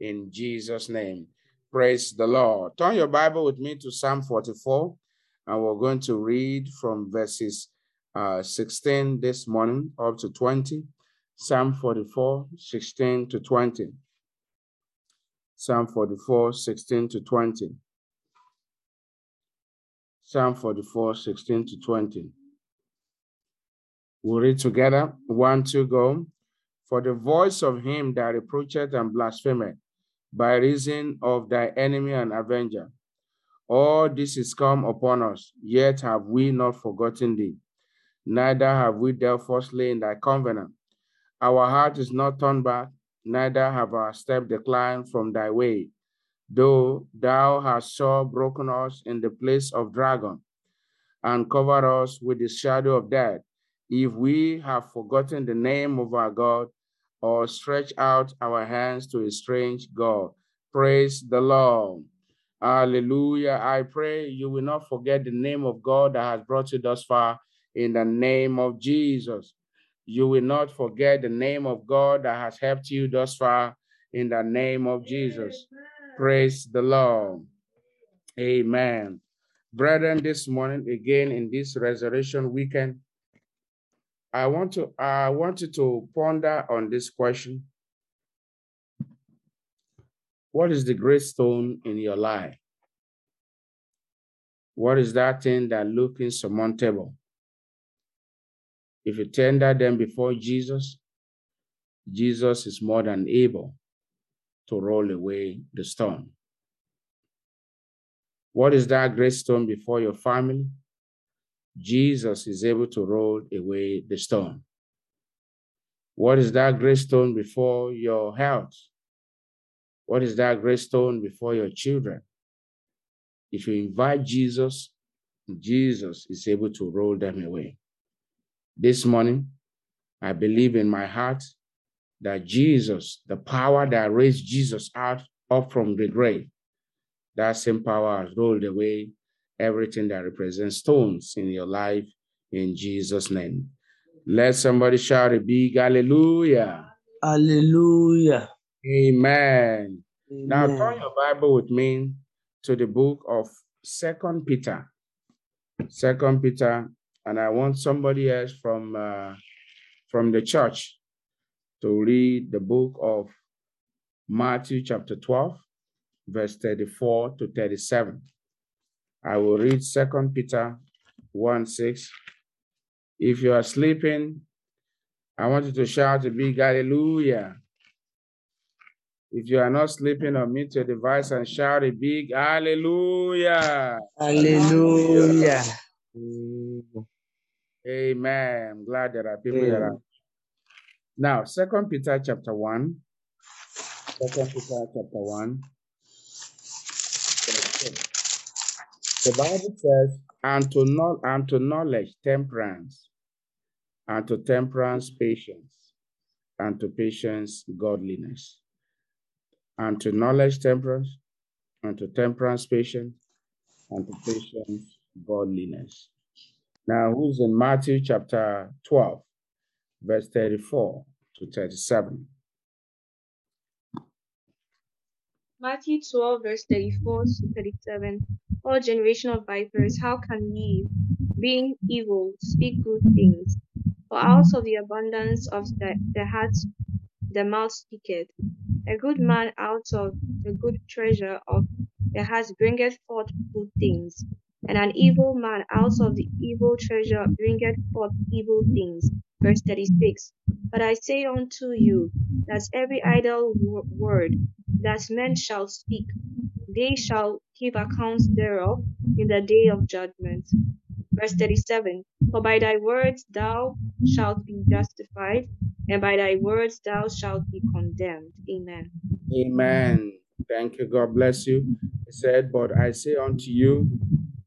in Jesus' name. Praise the Lord. Turn your Bible with me to Psalm 44, and we're going to read from verses uh, 16 this morning up to 20. Psalm 44, 16 to 20. Psalm 44, 16 to 20. Psalm 44, 16 to 20. We'll read together. One, two, go. For the voice of him that reproacheth and blasphemeth by reason of thy enemy and avenger. All this is come upon us, yet have we not forgotten thee, neither have we dealt falsely in thy covenant. Our heart is not turned back, neither have our step declined from thy way. Though thou hast sore broken us in the place of dragon, and covered us with the shadow of death, if we have forgotten the name of our God, or stretch out our hands to a strange God. Praise the Lord. Hallelujah. I pray you will not forget the name of God that has brought you thus far in the name of Jesus. You will not forget the name of God that has helped you thus far in the name of Jesus. Praise the Lord. Amen. Brethren, this morning, again in this resurrection weekend, I want to I want you to ponder on this question. What is the great stone in your life? What is that thing that looks insurmountable? If you tender them before Jesus, Jesus is more than able to roll away the stone. What is that great stone before your family? Jesus is able to roll away the stone. What is that great stone before your health? What is that great stone before your children? If you invite Jesus, Jesus is able to roll them away. This morning, I believe in my heart that Jesus, the power that raised Jesus out up from the grave, that same power has rolled away everything that represents stones in your life in Jesus' name. Let somebody shout a big hallelujah. Hallelujah. Amen. Amen. Now turn your Bible with me to the book of Second Peter. Second Peter, and I want somebody else from uh, from the church to read the book of Matthew chapter 12, verse 34 to 37. I will read Second Peter 1 6. If you are sleeping, I want you to shout a big hallelujah. If you are not sleeping, unmute your device and shout a big hallelujah. Hallelujah. Amen. I'm glad there are people that are. Now, Second Peter chapter 1. Second Peter chapter 1. The Bible says, and to, know, and to knowledge, temperance, and to temperance, patience, and to patience, godliness, and to knowledge, temperance, and to temperance, patience, and to patience, godliness. Now, who's in Matthew chapter 12, verse 34 to 37? Matthew 12, verse 34 to 37. O generation of vipers, how can ye, being evil, speak good things? For out of the abundance of the, the heart the mouth speaketh. A good man out of the good treasure of the heart bringeth forth good things, and an evil man out of the evil treasure bringeth forth evil things. Verse 36. But I say unto you that every idle word that men shall speak, they shall give accounts thereof in the day of judgment. Verse 37 For by thy words thou shalt be justified, and by thy words thou shalt be condemned. Amen. Amen. Thank you. God bless you. He said, But I say unto you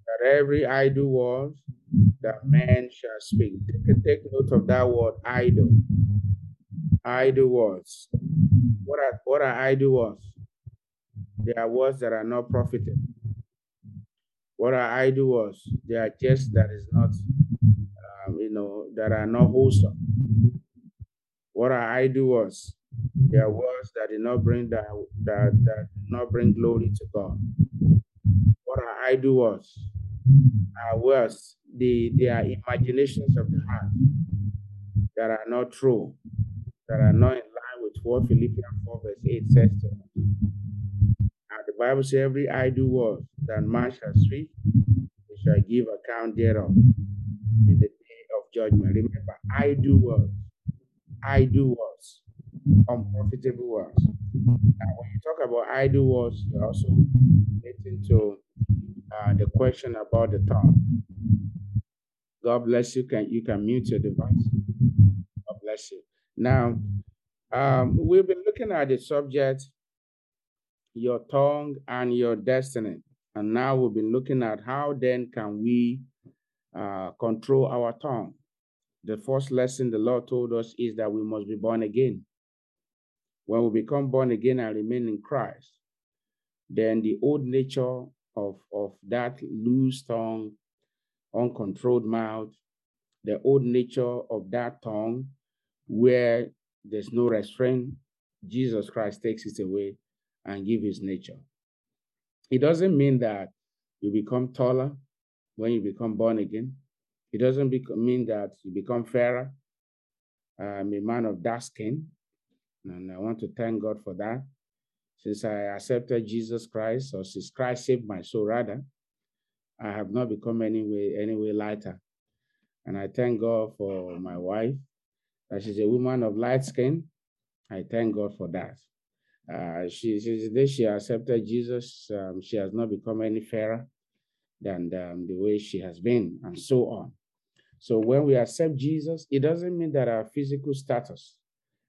that every idle word that man shall speak. Take, take note of that word idle. Idle words. What are what are idle words? They are words that are not profited. What are idle words? They are just that is not, um, you know, that are not wholesome. What are idle words? They are words that did not bring that that that did not bring glory to God. What are idle words? Are words they they are imaginations of the heart that are not true, that are not in line with what Philippians 4 verse 8 says to us. Bible says every idle word that man shall speak, he shall give account thereof in the day of judgment. Remember, idle words, idle words, unprofitable words. Now, when you talk about idle words, you also get into uh, the question about the tongue. God bless you. Can you can mute your device? God bless you. Now, um, we've been looking at the subject, your tongue and your destiny, and now we've been looking at how then can we uh, control our tongue. The first lesson the Lord told us is that we must be born again. When we become born again and remain in Christ, then the old nature of, of that loose tongue, uncontrolled mouth, the old nature of that tongue, where there's no restraint, Jesus Christ takes it away and give his nature. It doesn't mean that you become taller when you become born again. It doesn't mean that you become fairer. I'm a man of dark skin, and I want to thank God for that. Since I accepted Jesus Christ, or since Christ saved my soul, rather, I have not become any way, any way lighter. And I thank God for my wife, that she's a woman of light skin. I thank God for that. Uh, she, since the she accepted Jesus, um, she has not become any fairer than um, the way she has been, and so on. So when we accept Jesus, it doesn't mean that our physical status,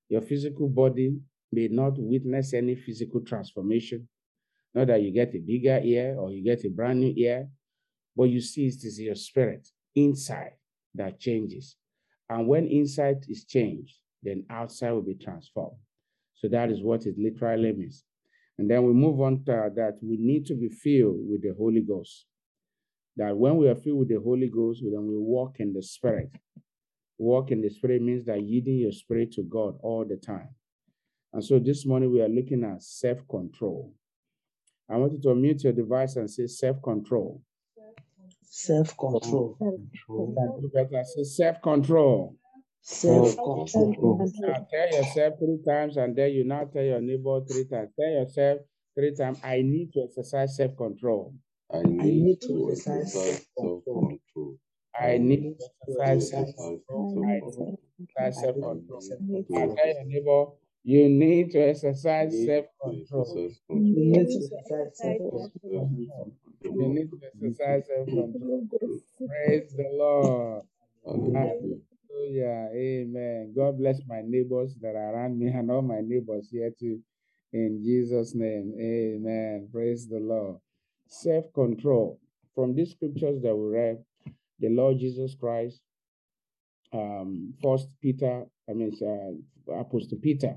your physical body may not witness any physical transformation. Not that you get a bigger ear or you get a brand new ear, but you see it is your spirit inside that changes. And when inside is changed, then outside will be transformed. So that is what it literally means. And then we move on to that we need to be filled with the Holy Ghost. That when we are filled with the Holy Ghost, then we walk in the Spirit. Walk in the Spirit means that yielding your spirit to God all the time. And so this morning we are looking at self control. I want you to unmute your device and say self control. Self control. You better say self control. Self control. Tell yourself three times, and then you now tell your neighbor three times. Tell yourself three times, I need to exercise self control. I need need to to exercise exercise self-control. self-control. I need to exercise self control. I need to exercise I self control. to Now exercise tell your neighbor, you need to exercise self control. You need to exercise self-control. You need to exercise self control. Praise the Lord. Hallelujah. Hallelujah. Amen. God bless my neighbors that are around me and all my neighbors here too. In Jesus' name. Amen. Praise the Lord. Self control. From these scriptures that we read, the Lord Jesus Christ, um, First Peter, I mean, uh, Apostle Peter,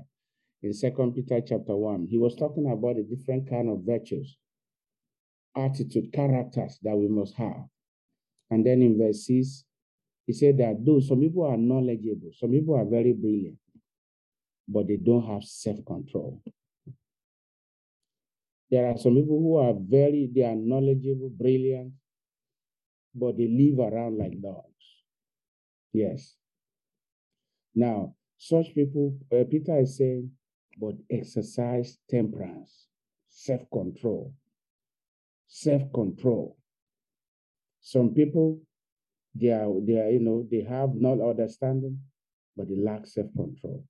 in Second Peter chapter one, he was talking about the different kind of virtues, attitude, characters that we must have. And then in verse six, he said that though some people are knowledgeable, some people are very brilliant, but they don't have self-control. There are some people who are very, they are knowledgeable, brilliant, but they live around like dogs. Yes. Now, such people, uh, Peter is saying, but exercise temperance, self-control, self-control. Some people, they are, they are, you know, they have not understanding, but they lack self-control.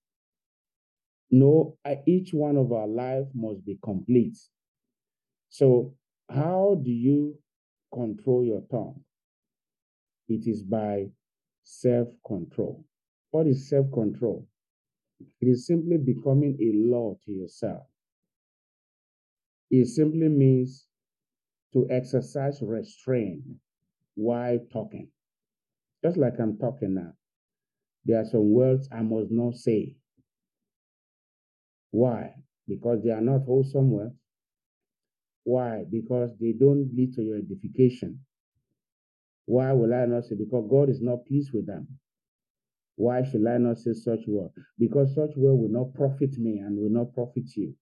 No, each one of our life must be complete. So, how do you control your tongue? It is by self control. What is self control? It is simply becoming a law to yourself. It simply means to exercise restraint while talking. Just like I'm talking now, there are some words I must not say. Why? Because they are not wholesome words. Why? Because they don't lead to your edification. Why will I not say? Because God is not pleased with them. Why should I not say such word? Because such word will not profit me and will not profit you.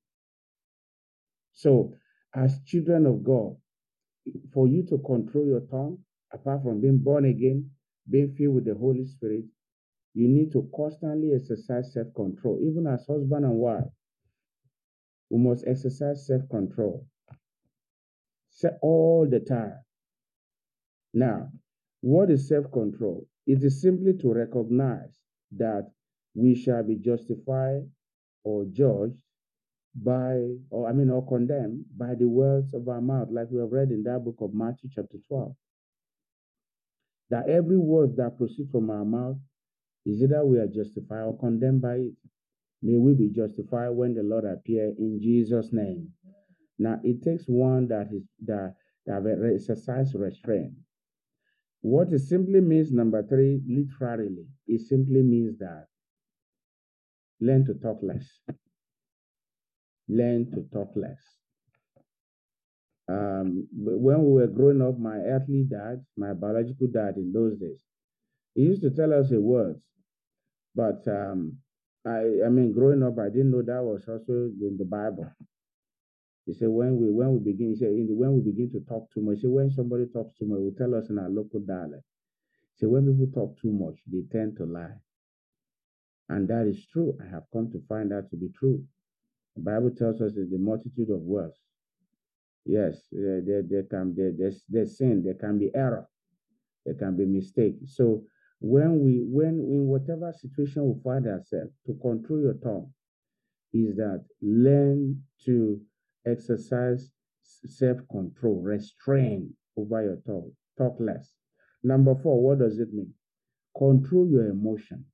So, as children of God, for you to control your tongue, apart from being born again, being filled with the Holy Spirit, you need to constantly exercise self control. Even as husband and wife, we must exercise self control all the time. Now, what is self control? It is simply to recognize that we shall be justified or judged by, or I mean, or condemned by the words of our mouth, like we have read in that book of Matthew, chapter 12. That every word that proceeds from our mouth is either we are justified or condemned by it. May we be justified when the Lord appear in Jesus' name. Now it takes one that is that that exercise restraint. What it simply means, number three, literally, it simply means that learn to talk less. Learn to talk less. Um, when we were growing up, my earthly dad, my biological dad in those days, he used to tell us the words, but um, I, I mean, growing up, I didn't know that was also in the Bible. He said, when we when we begin, he said, the, when we begin to talk too much, he said, when somebody talks too much, will tell us in our local dialect. He said, when people talk too much, they tend to lie. And that is true. I have come to find that to be true. The Bible tells us that the multitude of words. Yes, there, there can there, there's, there's sin, there can be error, there can be mistake. So when we when in whatever situation we find ourselves, to control your tongue is that learn to exercise self-control, restrain over your tongue, talk less. Number four, what does it mean? Control your emotion.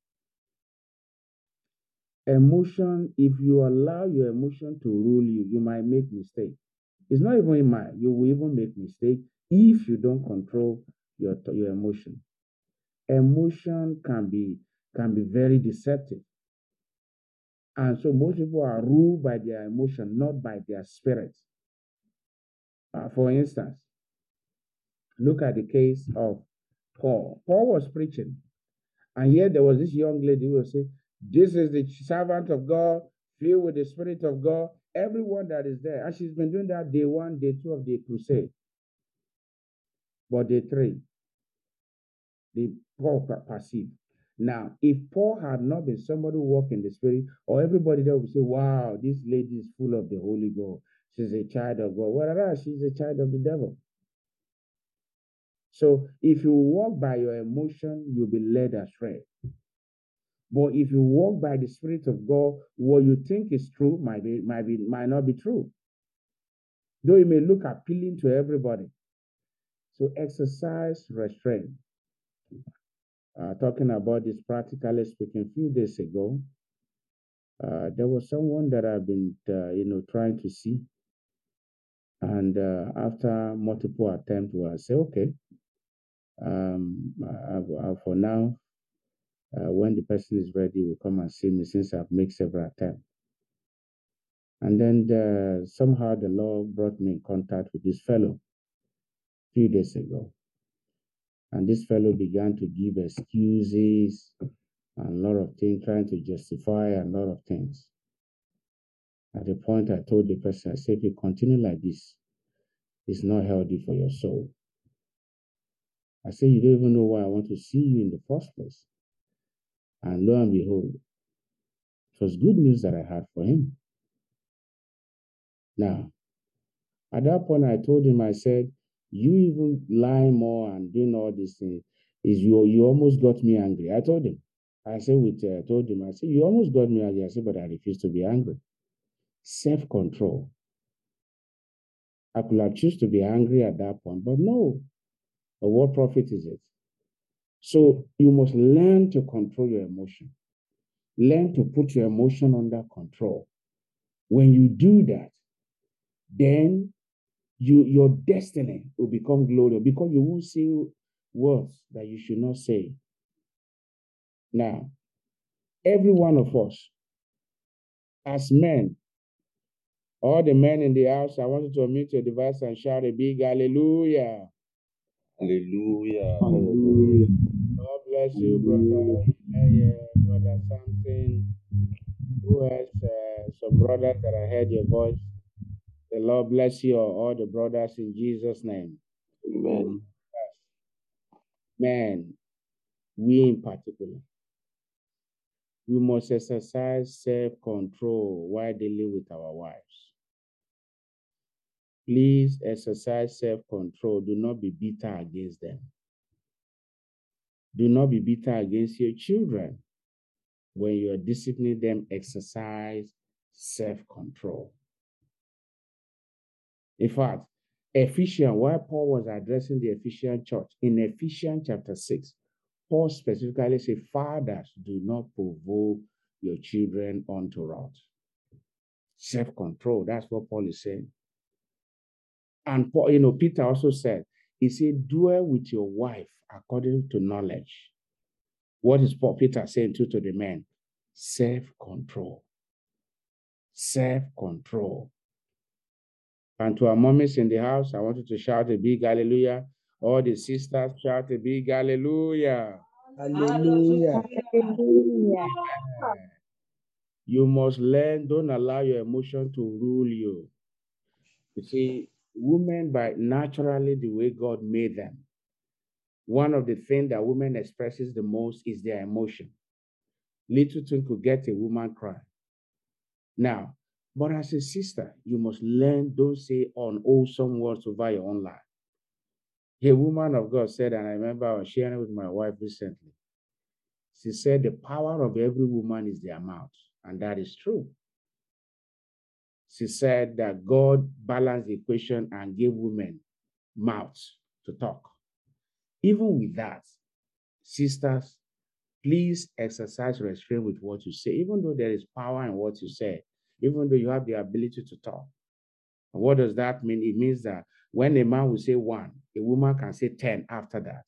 Emotion, if you allow your emotion to rule you, you might make mistake. It's not even in mind. You will even make mistake if you don't control your, your emotion. Emotion can be can be very deceptive. And so most people are ruled by their emotion, not by their spirit. Uh, for instance, look at the case of Paul. Paul was preaching, and here there was this young lady who was saying, This is the servant of God, filled with the Spirit of God. Everyone that is there. And she's been doing that day one, day two of the crusade. But day three, the Paul perceived now, if Paul had not been somebody who walked in the spirit, or everybody there would say, Wow, this lady is full of the Holy Ghost. She's a child of God. Whereas she's a child of the devil. So if you walk by your emotion, you'll be led astray. But if you walk by the Spirit of God, what you think is true might be might be might not be true. Though it may look appealing to everybody. So exercise restraint uh, talking about this practically speaking a few days ago. Uh, there was someone that I've been, uh, you know, trying to see. And uh, after multiple attempts, I say, okay, um, I, I, for now, uh, when the person is ready, will come and see me since I've made several attempts. And then the, somehow the Lord brought me in contact with this fellow a few days ago. And this fellow began to give excuses and a lot of things, trying to justify a lot of things. At the point, I told the person, I said, if you continue like this, it's not healthy for your soul. I said, you don't even know why I want to see you in the first place. And lo and behold, it was good news that I had for him. Now, at that point, I told him, I said, you even lying more and doing all these things is you you almost got me angry. I told him. I said with uh, I told him, I said, you almost got me angry. I said, but I refuse to be angry. Self-control. I could have choose to be angry at that point, but no. But what profit is it? So you must learn to control your emotion. Learn to put your emotion under control. When you do that, then you your destiny will become glorious because you won't say words that you should not say. Now, every one of us, as men, all the men in the house, I want you to unmute your device and shout a big hallelujah. Hallelujah. Hallelujah. Bless you, brother. yeah, brother Samson. Who else? Uh, some brothers that I heard your voice. The Lord bless you all, all the brothers in Jesus' name. Amen. Man, we in particular, we must exercise self-control while dealing with our wives. Please exercise self-control. Do not be bitter against them. Do not be bitter against your children. When you are disciplining them, exercise self-control. In fact, Ephesians, while Paul was addressing the Ephesian church, in Ephesians chapter 6, Paul specifically said, Fathers, do not provoke your children unto wrath. Self control, that's what Paul is saying. And Paul, you know, Peter also said, he said, dwell with your wife according to knowledge. What is Paul Peter saying to, to the men? Self control. Self control. And to our mommies in the house, I want you to shout a big hallelujah. All the sisters shout a big hallelujah. Hallelujah. Hallelujah. You must learn, don't allow your emotion to rule you. You see, women by naturally the way God made them, one of the things that women expresses the most is their emotion. Little thing could get a woman cry. Now, but as a sister, you must learn, don't say unwholesome words over your own life. A woman of God said, and I remember I was sharing it with my wife recently. She said, The power of every woman is their mouth. And that is true. She said that God balanced the equation and gave women mouths to talk. Even with that, sisters, please exercise restraint with what you say, even though there is power in what you say even though you have the ability to talk. And what does that mean? It means that when a man will say one, a woman can say 10 after that.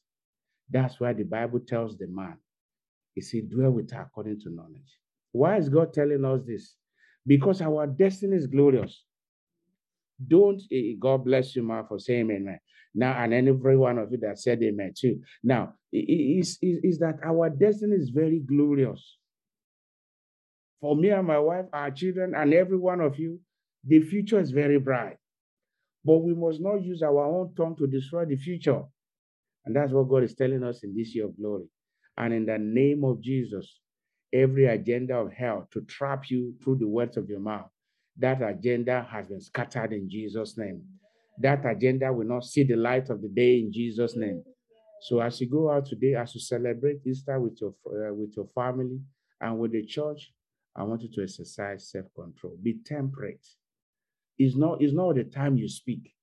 That's why the Bible tells the man, he said, dwell with her according to knowledge. Why is God telling us this? Because our destiny is glorious. Don't, eh, God bless you, man, for saying amen. Now, and every one of you that said amen too. Now, is, is that our destiny is very glorious for me and my wife, our children, and every one of you, the future is very bright. But we must not use our own tongue to destroy the future. And that's what God is telling us in this year of glory. And in the name of Jesus, every agenda of hell to trap you through the words of your mouth, that agenda has been scattered in Jesus' name. That agenda will not see the light of the day in Jesus' name. So as you go out today, as you celebrate Easter with your uh, with your family and with the church, I want you to exercise self-control. Be temperate. It's not, it's not the time you speak.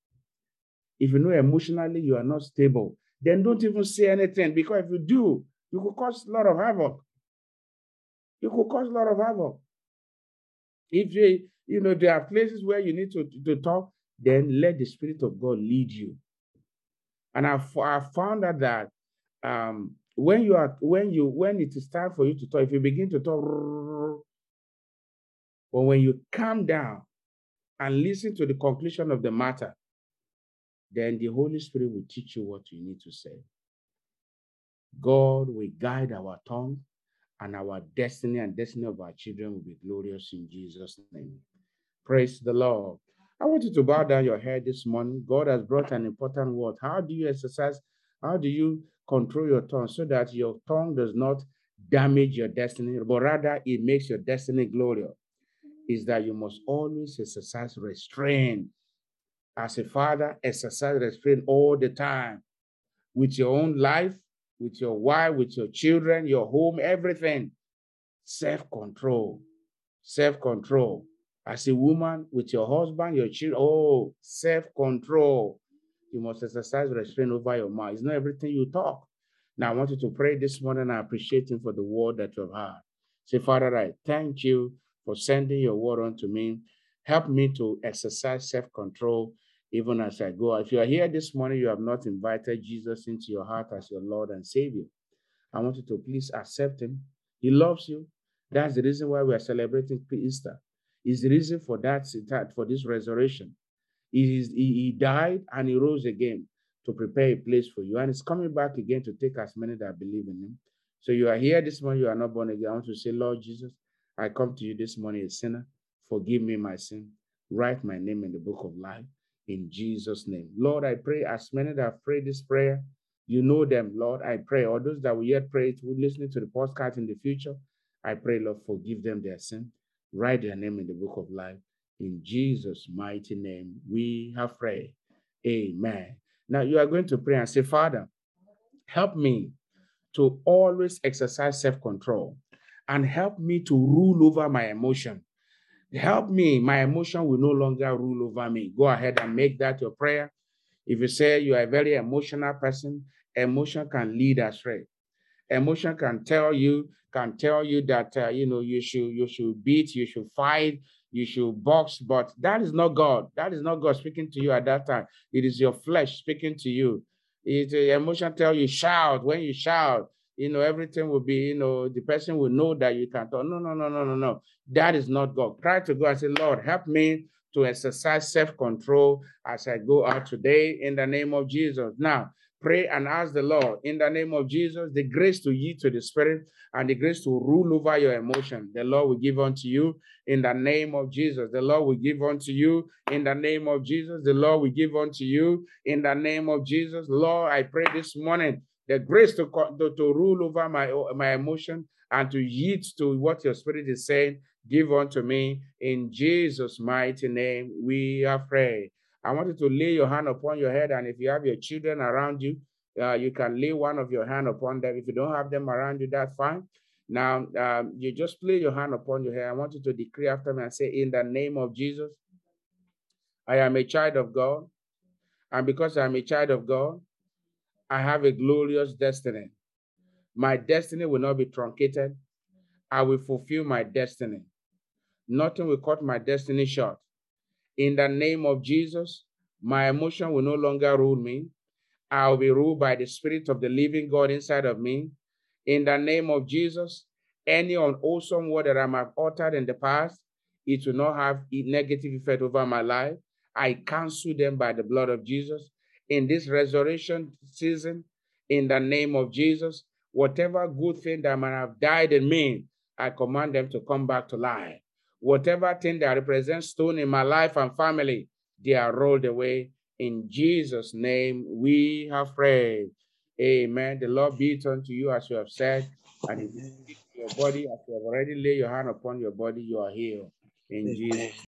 If you know emotionally you are not stable, then don't even say anything because if you do, you could cause a lot of havoc. You could cause a lot of havoc. If you, you know, there are places where you need to, to talk, then let the Spirit of God lead you. And I, I found out that um, when you are when you when it is time for you to talk, if you begin to talk, but when you calm down and listen to the conclusion of the matter, then the Holy Spirit will teach you what you need to say. God will guide our tongue, and our destiny and destiny of our children will be glorious in Jesus' name. Praise the Lord. I want you to bow down your head this morning. God has brought an important word. How do you exercise? How do you control your tongue so that your tongue does not damage your destiny, but rather it makes your destiny glorious? is that you must always exercise restraint. As a father, exercise restraint all the time with your own life, with your wife, with your children, your home, everything. Self control. Self control. As a woman, with your husband, your children, oh, self control. You must exercise restraint over your mouth. It's not everything you talk. Now, I want you to pray this morning. I appreciate Him for the word that you've heard. Say, Father, I thank you for sending your word unto me. Help me to exercise self control even as I go. If you are here this morning, you have not invited Jesus into your heart as your Lord and Savior. I want you to please accept Him. He loves you. That's the reason why we are celebrating Easter. Is the reason for that, for this resurrection. He, is, he, died and he rose again to prepare a place for you. And he's coming back again to take as many that believe in him. So you are here this morning, you are not born again. I want to say, Lord Jesus, I come to you this morning a sinner. Forgive me my sin. Write my name in the book of life in Jesus' name. Lord, I pray as many that have prayed this prayer, you know them, Lord. I pray, or those that will yet pray, will listening to the podcast in the future, I pray, Lord, forgive them their sin. Write their name in the book of life. In Jesus' mighty name, we have prayed. Amen. Now you are going to pray and say, Father, help me to always exercise self control and help me to rule over my emotion. Help me, my emotion will no longer rule over me. Go ahead and make that your prayer. If you say you are a very emotional person, emotion can lead astray. Emotion can tell you can tell you that uh, you know you should you should beat, you should fight, you should box, but that is not God. That is not God speaking to you at that time. It is your flesh speaking to you. It uh, emotion tell you shout. When you shout, you know everything will be you know the person will know that you can talk. No, no, no, no, no, no. That is not God. Cry to God and say, Lord, help me to exercise self-control as I go out today in the name of Jesus. Now pray and ask the Lord in the name of Jesus the grace to yield to the Spirit and the grace to rule over your emotion. The Lord will give unto you in the name of Jesus. The Lord will give unto you in the name of Jesus. The Lord will give unto you in the name of Jesus. Lord, I pray this morning the grace to, to, to rule over my, my emotion and to yield to what your spirit is saying. Give unto me in Jesus' mighty name. We are prayed. I want you to lay your hand upon your head, and if you have your children around you, uh, you can lay one of your hand upon them. If you don't have them around you, that's fine. Now, um, you just lay your hand upon your head. I want you to decree after me and say, In the name of Jesus, I am a child of God. And because I'm a child of God, I have a glorious destiny. My destiny will not be truncated. I will fulfill my destiny. Nothing will cut my destiny short. In the name of Jesus, my emotion will no longer rule me. I will be ruled by the Spirit of the living God inside of me. In the name of Jesus, any unwholesome word that I have uttered in the past, it will not have a negative effect over my life. I cancel them by the blood of Jesus. In this resurrection season, in the name of Jesus, whatever good thing that might have died in me, I command them to come back to life. Whatever thing that represents stone in my life and family, they are rolled away. In Jesus' name, we have prayed. Amen. The Lord be it unto you as you have said. And if you your body, as you have already laid your hand upon your body, you are healed. In Jesus'